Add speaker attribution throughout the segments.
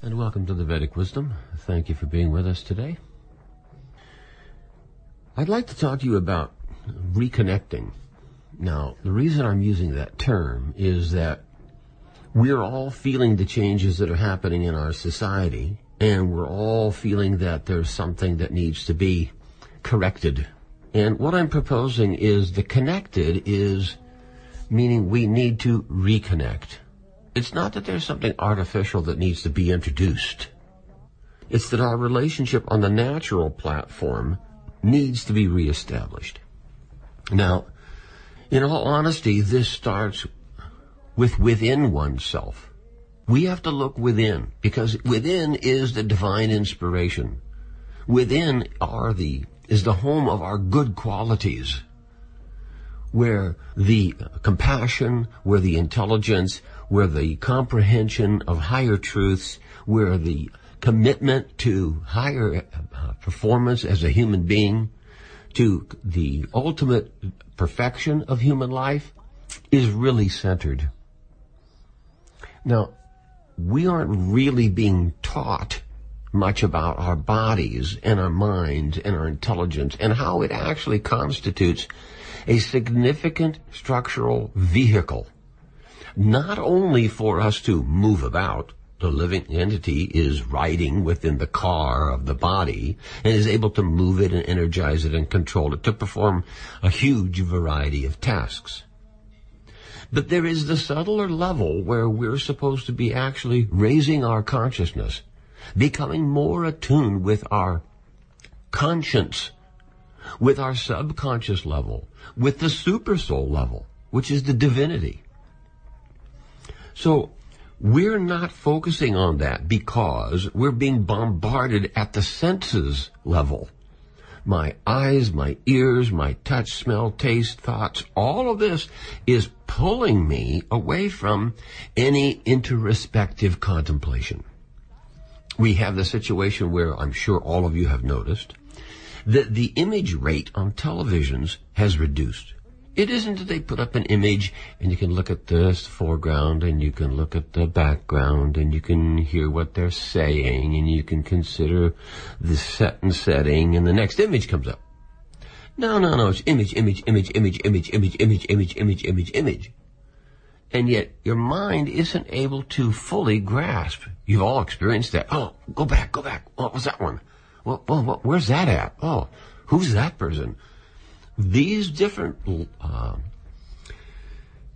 Speaker 1: And welcome to the Vedic Wisdom. Thank you for being with us today. I'd like to talk to you about reconnecting. Now, the reason I'm using that term is that we're all feeling the changes that are happening in our society, and we're all feeling that there's something that needs to be corrected. And what I'm proposing is the connected is meaning we need to reconnect. It's not that there's something artificial that needs to be introduced. It's that our relationship on the natural platform needs to be reestablished. Now, in all honesty, this starts with within oneself. We have to look within because within is the divine inspiration. Within are the, is the home of our good qualities where the compassion, where the intelligence, where the comprehension of higher truths, where the commitment to higher uh, performance as a human being, to the ultimate perfection of human life is really centered. Now, we aren't really being taught much about our bodies and our minds and our intelligence and how it actually constitutes a significant structural vehicle, not only for us to move about, the living entity is riding within the car of the body and is able to move it and energize it and control it to perform a huge variety of tasks. But there is the subtler level where we're supposed to be actually raising our consciousness, becoming more attuned with our conscience, with our subconscious level, with the supersoul level, which is the divinity. So we're not focusing on that because we're being bombarded at the senses level. My eyes, my ears, my touch, smell, taste, thoughts, all of this is pulling me away from any introspective contemplation. We have the situation where I'm sure all of you have noticed that the image rate on televisions has reduced. It isn't that they put up an image and you can look at the foreground and you can look at the background and you can hear what they're saying and you can consider the set and setting and the next image comes up. No, no, no, it's image, image, image, image, image, image, image, image, image, image, image. And yet your mind isn't able to fully grasp. You've all experienced that. Oh, go back, go back. What was that one? Well, well, where's that at? Oh, who's that person? These different uh,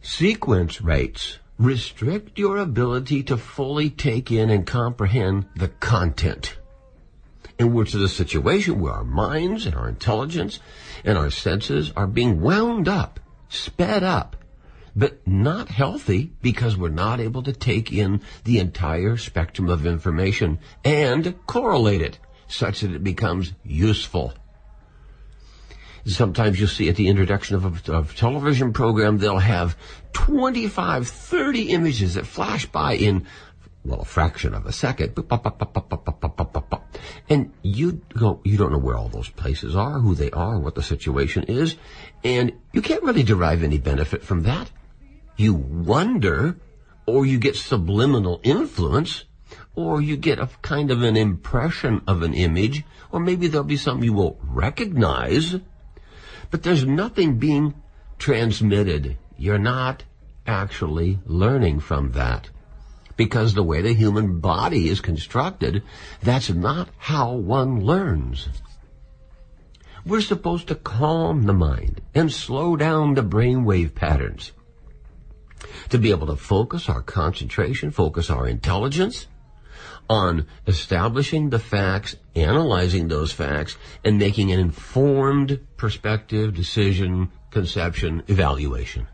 Speaker 1: sequence rates restrict your ability to fully take in and comprehend the content. And we're to the situation where our minds and our intelligence and our senses are being wound up, sped up, but not healthy because we're not able to take in the entire spectrum of information and correlate it such that it becomes useful. Sometimes you'll see at the introduction of a, of television program, they'll have 25, 30 images that flash by in well, a fraction of a second. And you go, you don't know where all those places are, who they are, what the situation is, and you can't really derive any benefit from that. You wonder, or you get subliminal influence, or you get a kind of an impression of an image, or maybe there'll be something you won't recognize, but there's nothing being transmitted. You're not actually learning from that. Because the way the human body is constructed, that's not how one learns. We're supposed to calm the mind and slow down the brainwave patterns to be able to focus our concentration, focus our intelligence, on establishing the facts, analyzing those facts, and making an informed perspective, decision, conception, evaluation.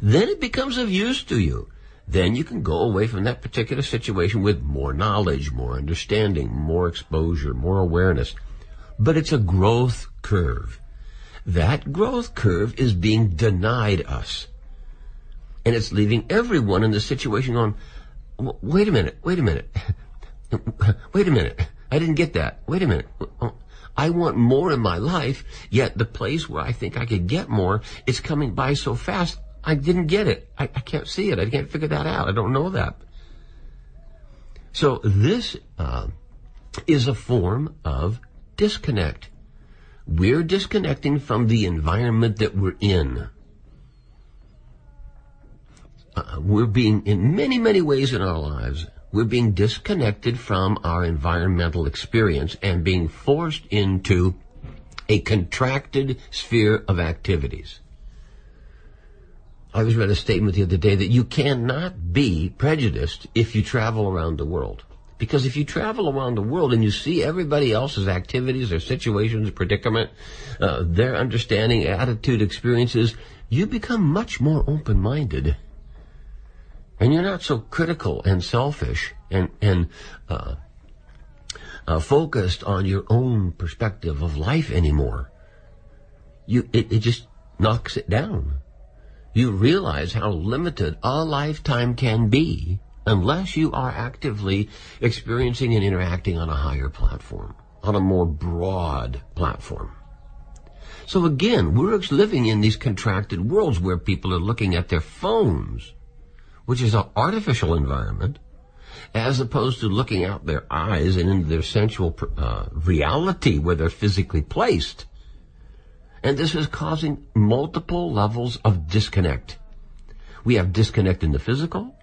Speaker 1: Then it becomes of use to you. then you can go away from that particular situation with more knowledge, more understanding, more exposure, more awareness. But it's a growth curve. That growth curve is being denied us. And it's leaving everyone in the situation going, wait a minute, wait a minute, wait a minute. I didn't get that. Wait a minute. I want more in my life, yet the place where I think I could get more is coming by so fast. I didn't get it. I, I can't see it. I can't figure that out. I don't know that. So this uh, is a form of disconnect. We're disconnecting from the environment that we're in. Uh, we're being, in many, many ways in our lives, we're being disconnected from our environmental experience and being forced into a contracted sphere of activities. I was read a statement the other day that you cannot be prejudiced if you travel around the world. Because if you travel around the world and you see everybody else's activities, their situations, predicament, uh, their understanding, attitude, experiences, you become much more open-minded and you're not so critical and selfish and and uh, uh, focused on your own perspective of life anymore. You it, it just knocks it down. You realize how limited a lifetime can be unless you are actively experiencing and interacting on a higher platform, on a more broad platform. So again, we're living in these contracted worlds where people are looking at their phones which is an artificial environment, as opposed to looking out their eyes and into their sensual uh, reality where they're physically placed. And this is causing multiple levels of disconnect. We have disconnect in the physical.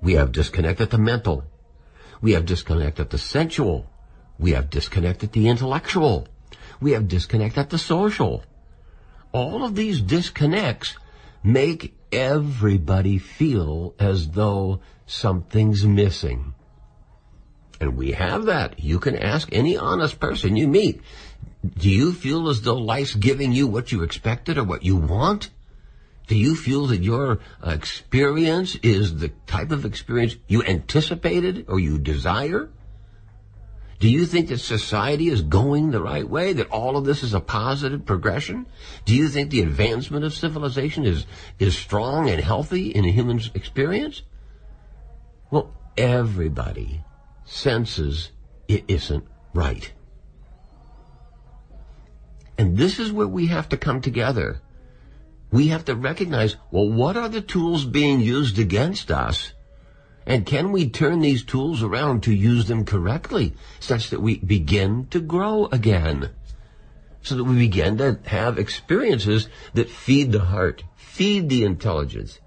Speaker 1: We have disconnect at the mental. We have disconnect at the sensual. We have disconnect at the intellectual. We have disconnect at the social. All of these disconnects make everybody feel as though something's missing. And we have that. You can ask any honest person you meet, do you feel as though life's giving you what you expected or what you want? Do you feel that your experience is the type of experience you anticipated or you desire? Do you think that society is going the right way? That all of this is a positive progression? Do you think the advancement of civilization is, is strong and healthy in a human's experience? Well, everybody senses it isn't right. And this is where we have to come together. We have to recognize, well, what are the tools being used against us and can we turn these tools around to use them correctly such that we begin to grow again? So that we begin to have experiences that feed the heart, feed the intelligence,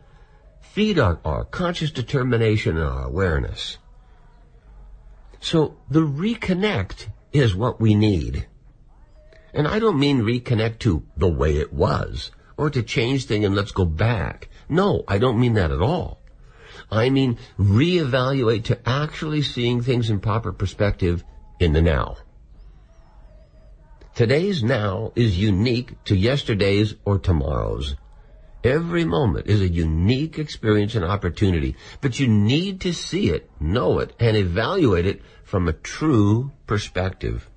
Speaker 1: feed our, our conscious determination and our awareness. So the reconnect is what we need. And I don't mean reconnect to the way it was or to change things and let's go back. No, I don't mean that at all. I mean reevaluate to actually seeing things in proper perspective in the now. Today's now is unique to yesterday's or tomorrow's. Every moment is a unique experience and opportunity, but you need to see it, know it, and evaluate it from a true perspective.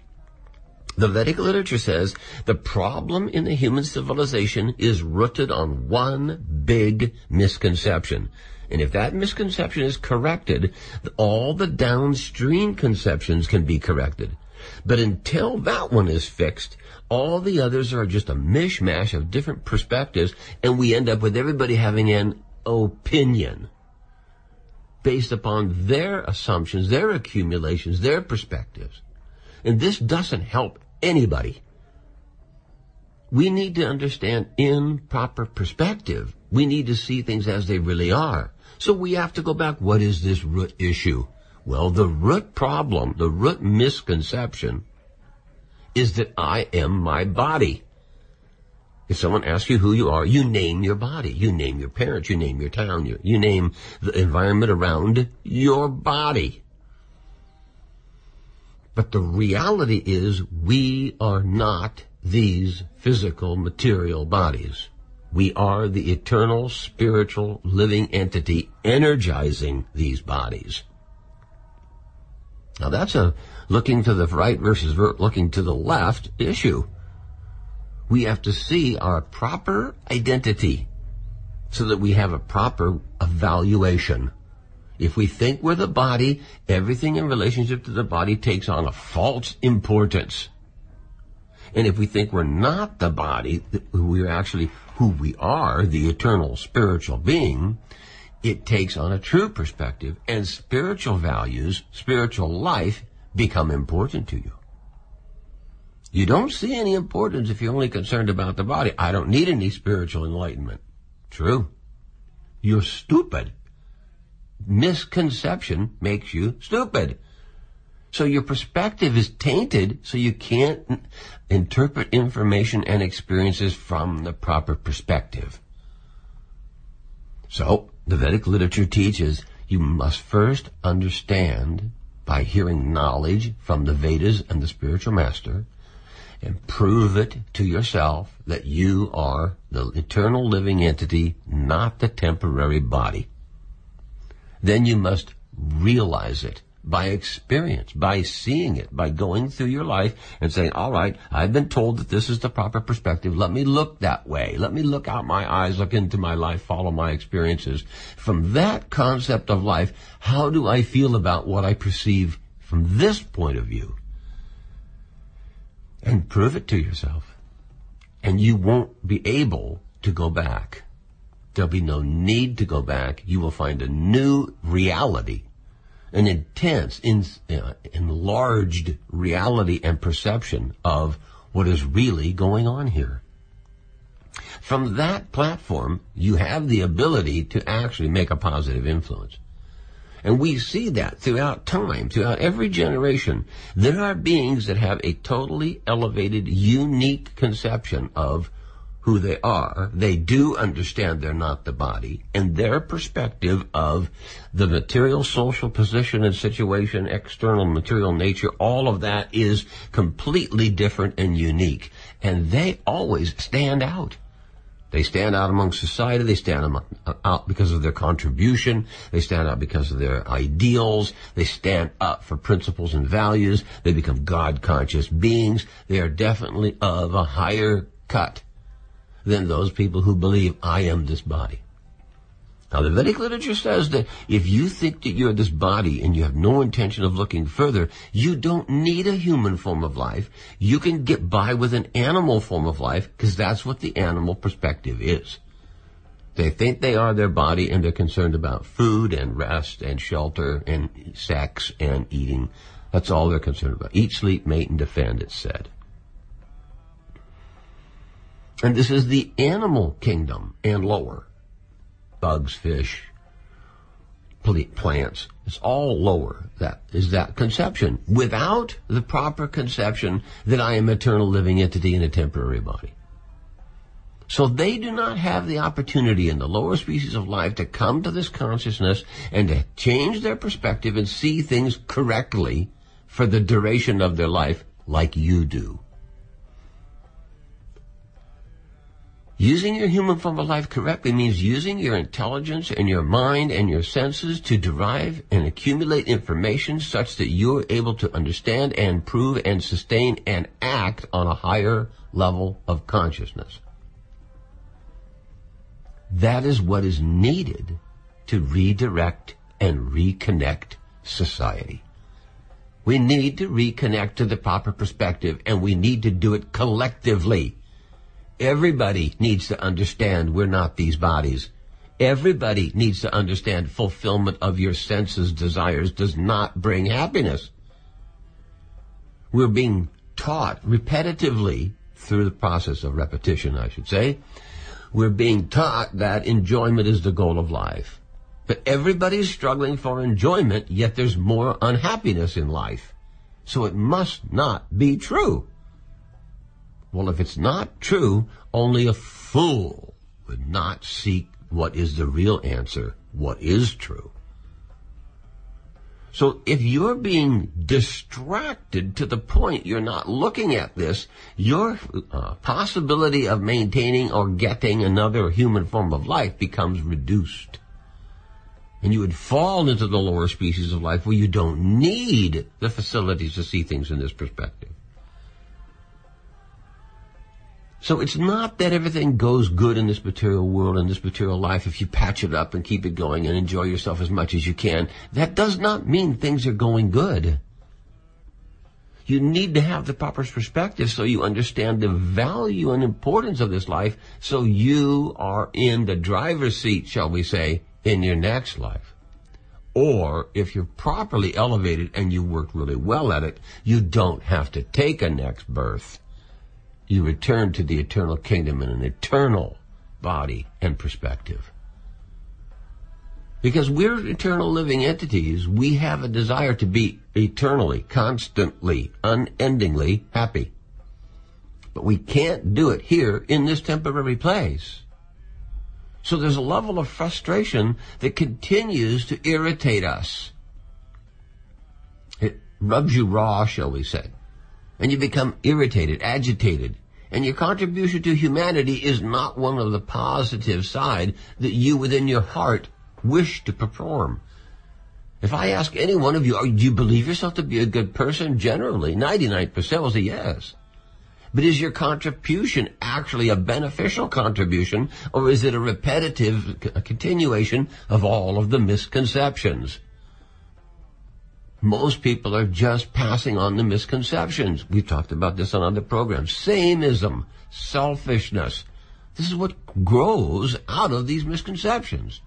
Speaker 1: The Vedic literature says the problem in the human civilization is rooted on one big misconception. And if that misconception is corrected, all the downstream conceptions can be corrected. But until that one is fixed, all the others are just a mishmash of different perspectives, and we end up with everybody having an opinion based upon their assumptions, their accumulations, their perspectives. And this doesn't help anybody. We need to understand in proper perspective. We need to see things as they really are. So we have to go back. What is this root issue? Well, the root problem, the root misconception is that I am my body. If someone asks you who you are, you name your body. You name your parents. You name your town. You, you name the environment around your body. But the reality is we are not these physical material bodies. We are the eternal, spiritual, living entity energizing these bodies. Now that's a looking to the right versus looking to the left issue. We have to see our proper identity so that we have a proper evaluation. If we think we're the body, everything in relationship to the body takes on a false importance. And if we think we're not the body, we're actually who we are, the eternal spiritual being, it takes on a true perspective and spiritual values, spiritual life become important to you. You don't see any importance if you're only concerned about the body. I don't need any spiritual enlightenment. True. You're stupid. Misconception makes you stupid. So your perspective is tainted so you can't interpret information and experiences from the proper perspective. So the Vedic literature teaches you must first understand by hearing knowledge from the Vedas and the spiritual master and prove it to yourself that you are the eternal living entity, not the temporary body. Then you must realize it by experience, by seeing it, by going through your life and saying, all right, I've been told that this is the proper perspective. Let me look that way. Let me look out my eyes, look into my life, follow my experiences. From that concept of life, how do I feel about what I perceive from this point of view? And prove it to yourself. And you won't be able to go back. There'll be no need to go back. You will find a new reality an intense, in, uh, enlarged reality and perception of what is really going on here. From that platform, you have the ability to actually make a positive influence. And we see that throughout time, throughout every generation. There are beings that have a totally elevated, unique conception of who they are, they do understand they're not the body, and their perspective of the material social position and situation, external material nature, all of that is completely different and unique. And they always stand out. They stand out among society. They stand out because of their contribution. They stand out because of their ideals. They stand up for principles and values. They become God conscious beings. They are definitely of a higher cut than those people who believe I am this body. Now the Vedic literature says that if you think that you're this body and you have no intention of looking further, you don't need a human form of life. You can get by with an animal form of life because that's what the animal perspective is. They think they are their body and they're concerned about food and rest and shelter and sex and eating. That's all they're concerned about. Eat, sleep, mate, and defend, it's said. And this is the animal kingdom and lower. Bugs, fish, plants. It's all lower. That is that conception without the proper conception that I am eternal living entity in a temporary body. So they do not have the opportunity in the lower species of life to come to this consciousness and to change their perspective and see things correctly for the duration of their life like you do. Using your human form of life correctly means using your intelligence and your mind and your senses to derive and accumulate information such that you're able to understand and prove and sustain and act on a higher level of consciousness. That is what is needed to redirect and reconnect society. We need to reconnect to the proper perspective and we need to do it collectively. Everybody needs to understand we're not these bodies. Everybody needs to understand fulfillment of your senses desires does not bring happiness. We're being taught repetitively through the process of repetition, I should say. We're being taught that enjoyment is the goal of life. But everybody's struggling for enjoyment, yet there's more unhappiness in life. So it must not be true. Well, if it's not true, only a fool would not seek what is the real answer, what is true. So if you're being distracted to the point you're not looking at this, your uh, possibility of maintaining or getting another human form of life becomes reduced. And you would fall into the lower species of life where you don't need the facilities to see things in this perspective. So it's not that everything goes good in this material world, in this material life, if you patch it up and keep it going and enjoy yourself as much as you can. That does not mean things are going good. You need to have the proper perspective so you understand the value and importance of this life so you are in the driver's seat, shall we say, in your next life. Or if you're properly elevated and you worked really well at it, you don't have to take a next birth you return to the eternal kingdom in an eternal body and perspective. Because we're eternal living entities, we have a desire to be eternally, constantly, unendingly happy. But we can't do it here in this temporary place. So there's a level of frustration that continues to irritate us. It rubs you raw, shall we say. And you become irritated, agitated, and your contribution to humanity is not one of the positive side that you within your heart wish to perform. If I ask any one of you, do you believe yourself to be a good person? Generally, 99% will say yes. But is your contribution actually a beneficial contribution, or is it a repetitive continuation of all of the misconceptions? Most people are just passing on the misconceptions. We've talked about this on other programs. Sameism, selfishness. This is what grows out of these misconceptions.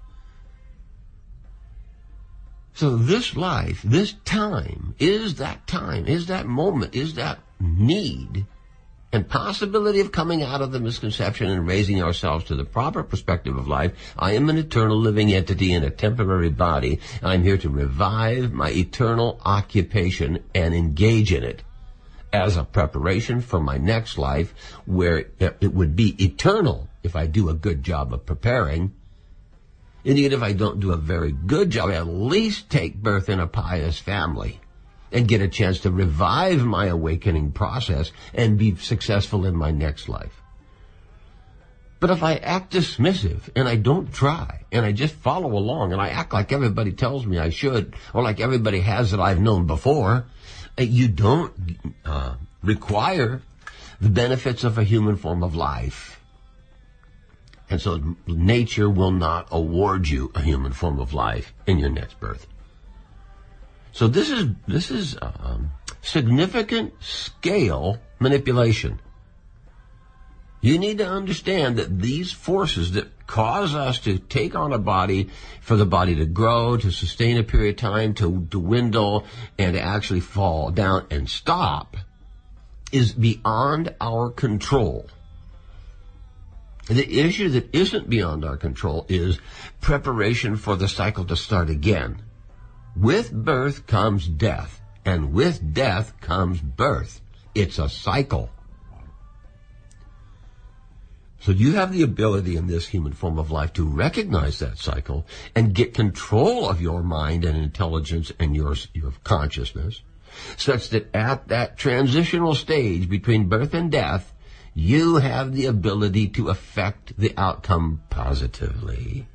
Speaker 1: So this life, this time, is that time, is that moment, is that need and possibility of coming out of the misconception and raising ourselves to the proper perspective of life. I am an eternal living entity in a temporary body. I'm here to revive my eternal occupation and engage in it as a preparation for my next life where it would be eternal if I do a good job of preparing. And even if I don't do a very good job, I at least take birth in a pious family and get a chance to revive my awakening process and be successful in my next life. But if I act dismissive and I don't try and I just follow along and I act like everybody tells me I should or like everybody has that I've known before, uh, you don't uh, require the benefits of a human form of life. And so nature will not award you a human form of life in your next birth. So this is this is um, significant scale manipulation. You need to understand that these forces that cause us to take on a body, for the body to grow, to sustain a period of time, to dwindle, and to actually fall down and stop, is beyond our control. The issue that isn't beyond our control is preparation for the cycle to start again. With birth comes death, and with death comes birth. It's a cycle. So you have the ability in this human form of life to recognize that cycle and get control of your mind and intelligence and your, your consciousness such that at that transitional stage between birth and death, you have the ability to affect the outcome positively.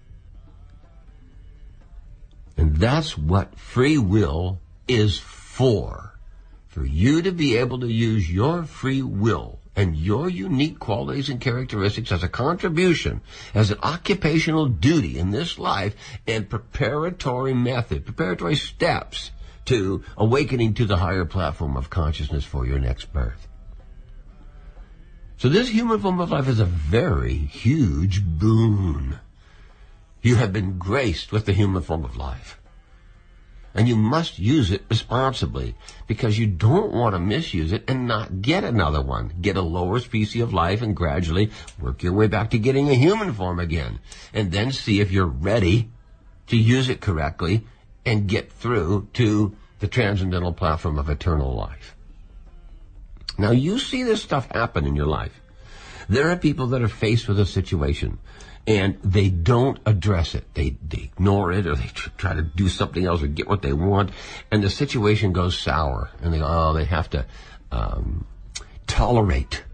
Speaker 1: And that's what free will is for. For you to be able to use your free will and your unique qualities and characteristics as a contribution, as an occupational duty in this life and preparatory method, preparatory steps to awakening to the higher platform of consciousness for your next birth. So this human form of life is a very huge boon. You have been graced with the human form of life. And you must use it responsibly because you don't want to misuse it and not get another one. Get a lower species of life and gradually work your way back to getting a human form again. And then see if you're ready to use it correctly and get through to the transcendental platform of eternal life. Now you see this stuff happen in your life. There are people that are faced with a situation and they don't address it. They, they ignore it or they try to do something else or get what they want, and the situation goes sour, and they oh they have to um, tolerate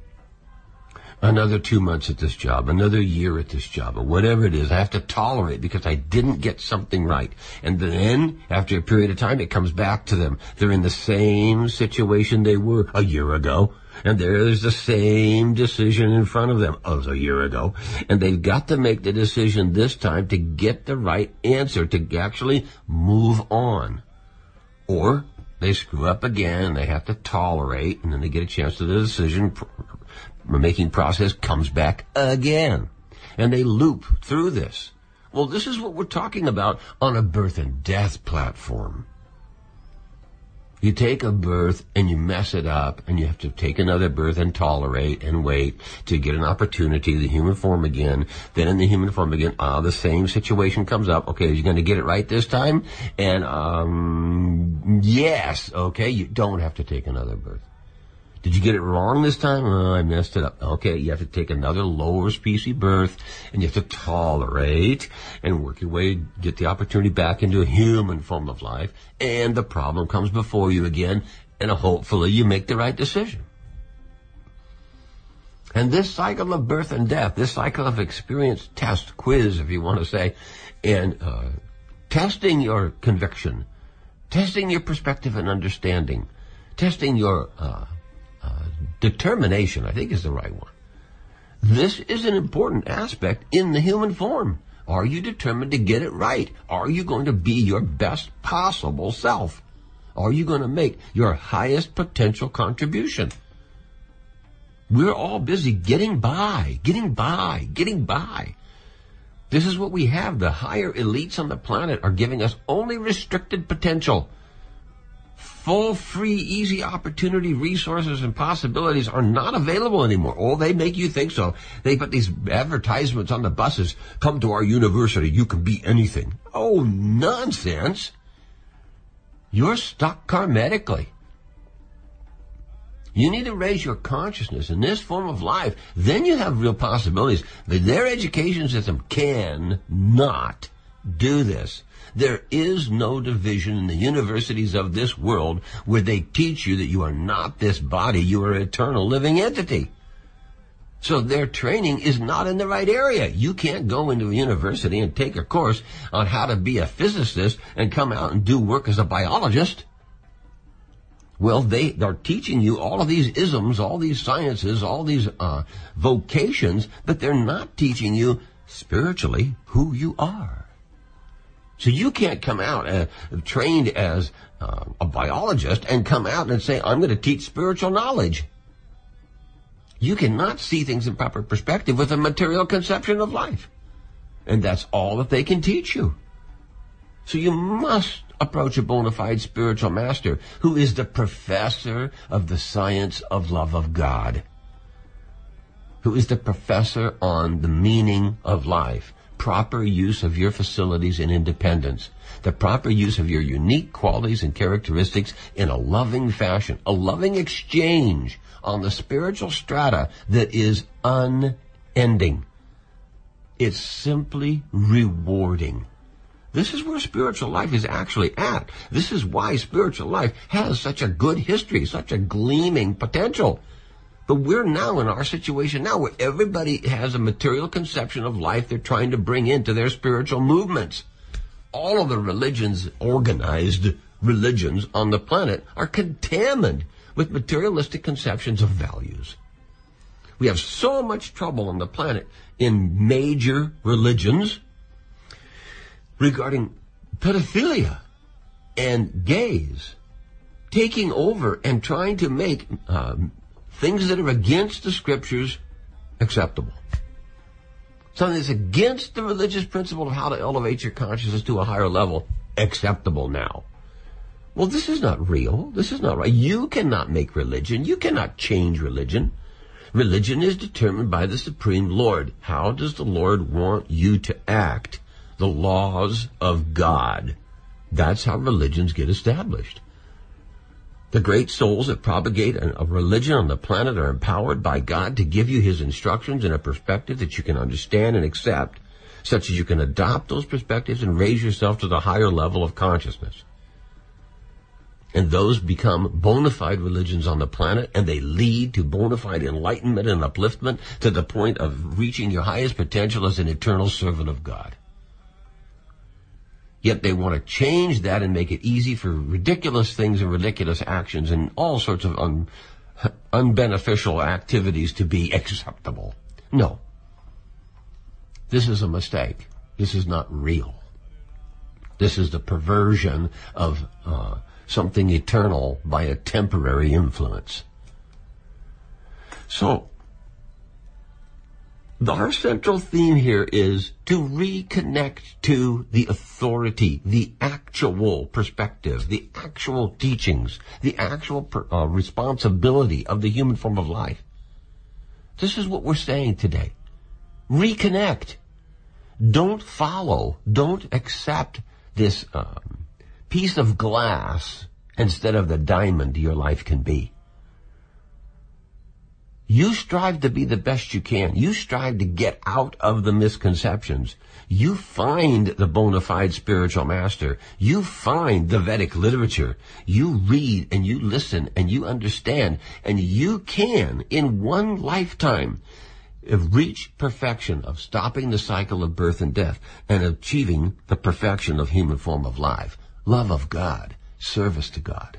Speaker 1: another two months at this job, another year at this job, or whatever it is. I have to tolerate because I didn't get something right. And then, after a period of time, it comes back to them. They're in the same situation they were a year ago. And there's the same decision in front of them as a year ago. And they've got to make the decision this time to get the right answer, to actually move on. Or they screw up again, they have to tolerate, and then they get a chance to the decision making process comes back again. And they loop through this. Well, this is what we're talking about on a birth and death platform. You take a birth and you mess it up and you have to take another birth and tolerate and wait to get an opportunity, the human form again. Then in the human form again, ah, the same situation comes up. Okay, you're going to get it right this time? And, um, yes, okay, you don't have to take another birth. Did you get it wrong this time? Oh, I messed it up. Okay, you have to take another lower species birth and you have to tolerate and work your way, get the opportunity back into a human form of life. And the problem comes before you again and hopefully you make the right decision. And this cycle of birth and death, this cycle of experience test, quiz, if you want to say, and uh, testing your conviction, testing your perspective and understanding, testing your uh, determination, I think is the right one. This is an important aspect in the human form. Are you determined to get it right? Are you going to be your best possible self? Are you going to make your highest potential contribution? We're all busy getting by, getting by, getting by. This is what we have. The higher elites on the planet are giving us only restricted potential full, free, easy opportunity, resources, and possibilities are not available anymore. Oh, they make you think so. They put these advertisements on the buses. Come to our university. You can be anything. Oh, nonsense. You're stuck karmatically. You need to raise your consciousness in this form of life. Then you have real possibilities. Their education system can not do this. There is no division in the universities of this world where they teach you that you are not this body, you are an eternal living entity. So their training is not in the right area. You can't go into a university and take a course on how to be a physicist and come out and do work as a biologist. Well, they are teaching you all of these isms, all these sciences, all these uh, vocations, but they're not teaching you spiritually who you are. So you can't come out uh, trained as uh, a biologist and come out and say, I'm going to teach spiritual knowledge. You cannot see things in proper perspective with a material conception of life. And that's all that they can teach you. So you must approach a bona fide spiritual master who is the professor of the science of love of God, who is the professor on the meaning of life proper use of your facilities and independence, the proper use of your unique qualities and characteristics in a loving fashion, a loving exchange on the spiritual strata that is unending. It's simply rewarding. This is where spiritual life is actually at. This is why spiritual life has such a good history, such a gleaming potential. But we're now in our situation now where everybody has a material conception of life they're trying to bring into their spiritual movements. All of the religions, organized religions on the planet are contaminated with materialistic conceptions of values. We have so much trouble on the planet in major religions regarding pedophilia and gays taking over and trying to make um, things that are against the scriptures acceptable. Something that's against the religious principle of how to elevate your consciousness to a higher level acceptable now. Well, this is not real. This is not right. You cannot make religion. You cannot change religion. Religion is determined by the Supreme Lord. How does the Lord want you to act? The laws of God. That's how religions get established. The great souls that propagate a religion on the planet are empowered by God to give you His instructions in a perspective that you can understand and accept. such as you can adopt those perspectives and raise yourself to the higher level of consciousness. And those become bona fide religions on the planet and they lead to bona fide enlightenment and upliftment to the point of reaching your highest potential as an eternal servant of God. Yet they want to change that and make it easy for ridiculous things and ridiculous actions and all sorts of un, unbeneficial activities to be acceptable. No. This is a mistake. This is not real. This is the perversion of uh, something eternal by a temporary influence. So, our central theme here is to reconnect to the authority, the actual perspective, the actual teachings, the actual uh, responsibility of the human form of life. This is what we're saying today. Reconnect. Don't follow, don't accept this um, piece of glass instead of the diamond your life can be. You strive to be the best you can. You strive to get out of the misconceptions. You find the bona fide spiritual master. You find the Vedic literature. You read and you listen and you understand and you can in one lifetime reach perfection of stopping the cycle of birth and death and achieving the perfection of human form of life. Love of God. Service to God.